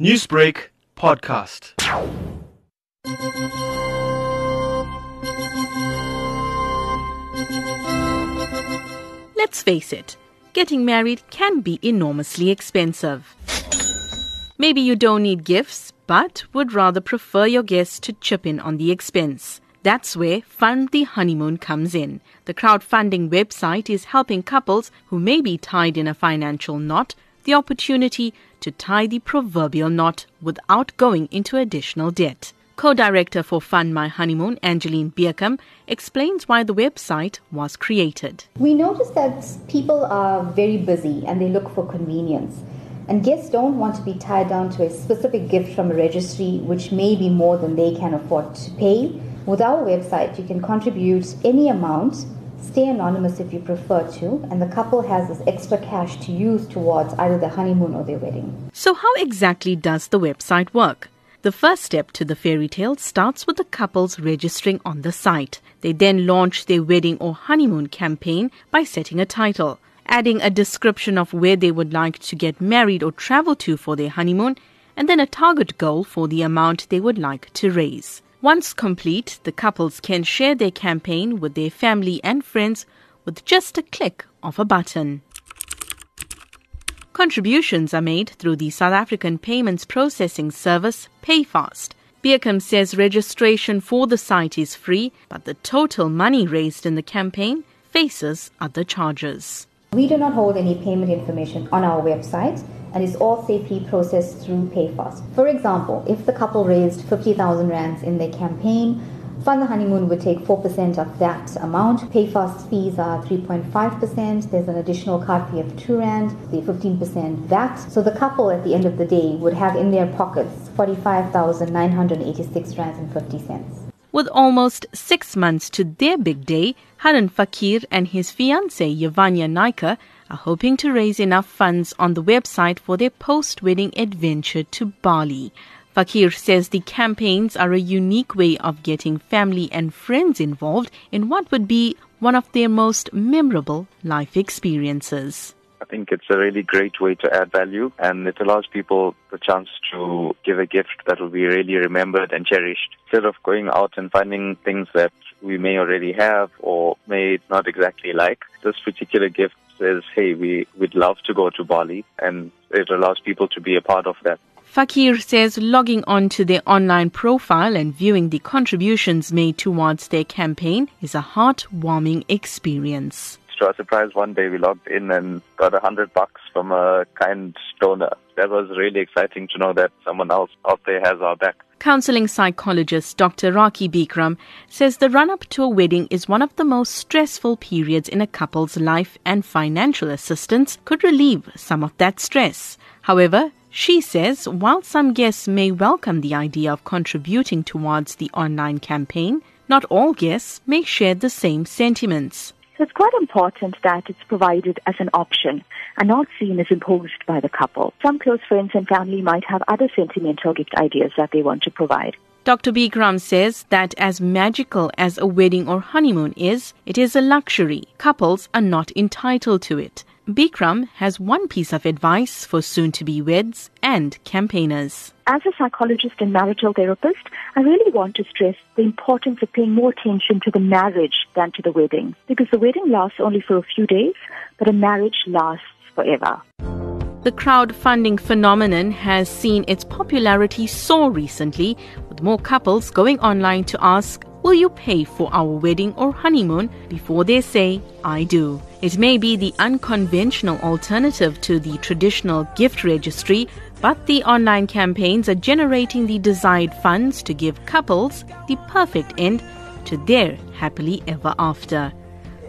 Newsbreak podcast. Let's face it, getting married can be enormously expensive. Maybe you don't need gifts, but would rather prefer your guests to chip in on the expense. That's where Fund the Honeymoon comes in. The crowdfunding website is helping couples who may be tied in a financial knot the opportunity to tie the proverbial knot without going into additional debt. Co director for Fund My Honeymoon, Angeline Beercom, explains why the website was created. We noticed that people are very busy and they look for convenience. And guests don't want to be tied down to a specific gift from a registry, which may be more than they can afford to pay. With our website, you can contribute any amount, stay anonymous if you prefer to, and the couple has this extra cash to use towards either their honeymoon or their wedding. So, how exactly does the website work? The first step to the fairy tale starts with the couples registering on the site. They then launch their wedding or honeymoon campaign by setting a title, adding a description of where they would like to get married or travel to for their honeymoon, and then a target goal for the amount they would like to raise. Once complete, the couples can share their campaign with their family and friends with just a click of a button. Contributions are made through the South African payments processing service PayFast. Beercom says registration for the site is free, but the total money raised in the campaign faces other charges. We do not hold any payment information on our website and is all safely processed through PayFast. For example, if the couple raised 50,000 rands in their campaign, Fund the Honeymoon would take 4% of that amount. PayFast fees are 3.5%. There's an additional card fee of 2 Rand, the 15% VAT. So the couple at the end of the day would have in their pockets 45,986 Rands and 50 cents. With almost six months to their big day, Haran Fakir and his fiancée Yvanya Naika are hoping to raise enough funds on the website for their post wedding adventure to Bali. Fakir says the campaigns are a unique way of getting family and friends involved in what would be one of their most memorable life experiences. Think it's a really great way to add value and it allows people the chance to give a gift that will be really remembered and cherished. Instead of going out and finding things that we may already have or may not exactly like, this particular gift says, hey, we would love to go to Bali and it allows people to be a part of that. Fakir says logging on to their online profile and viewing the contributions made towards their campaign is a heartwarming experience. To our surprise, one day we logged in and got a hundred bucks from a kind donor. That was really exciting to know that someone else out there has our back. Counseling psychologist Dr. Raki Bikram says the run up to a wedding is one of the most stressful periods in a couple's life, and financial assistance could relieve some of that stress. However, she says while some guests may welcome the idea of contributing towards the online campaign, not all guests may share the same sentiments. So it's quite important that it's provided as an option and not seen as imposed by the couple. Some close friends and family might have other sentimental gift ideas that they want to provide. Dr. Bikram says that as magical as a wedding or honeymoon is, it is a luxury. Couples are not entitled to it. Bikram has one piece of advice for soon to be weds and campaigners. As a psychologist and marital therapist, I really want to stress the importance of paying more attention to the marriage than to the wedding. Because the wedding lasts only for a few days, but a marriage lasts forever. The crowdfunding phenomenon has seen its popularity soar recently, with more couples going online to ask, Will you pay for our wedding or honeymoon before they say, I do? It may be the unconventional alternative to the traditional gift registry, but the online campaigns are generating the desired funds to give couples the perfect end to their happily ever after.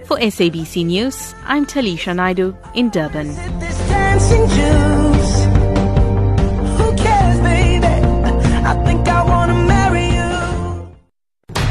For SABC News, I'm Taliesha Naidoo in Durban.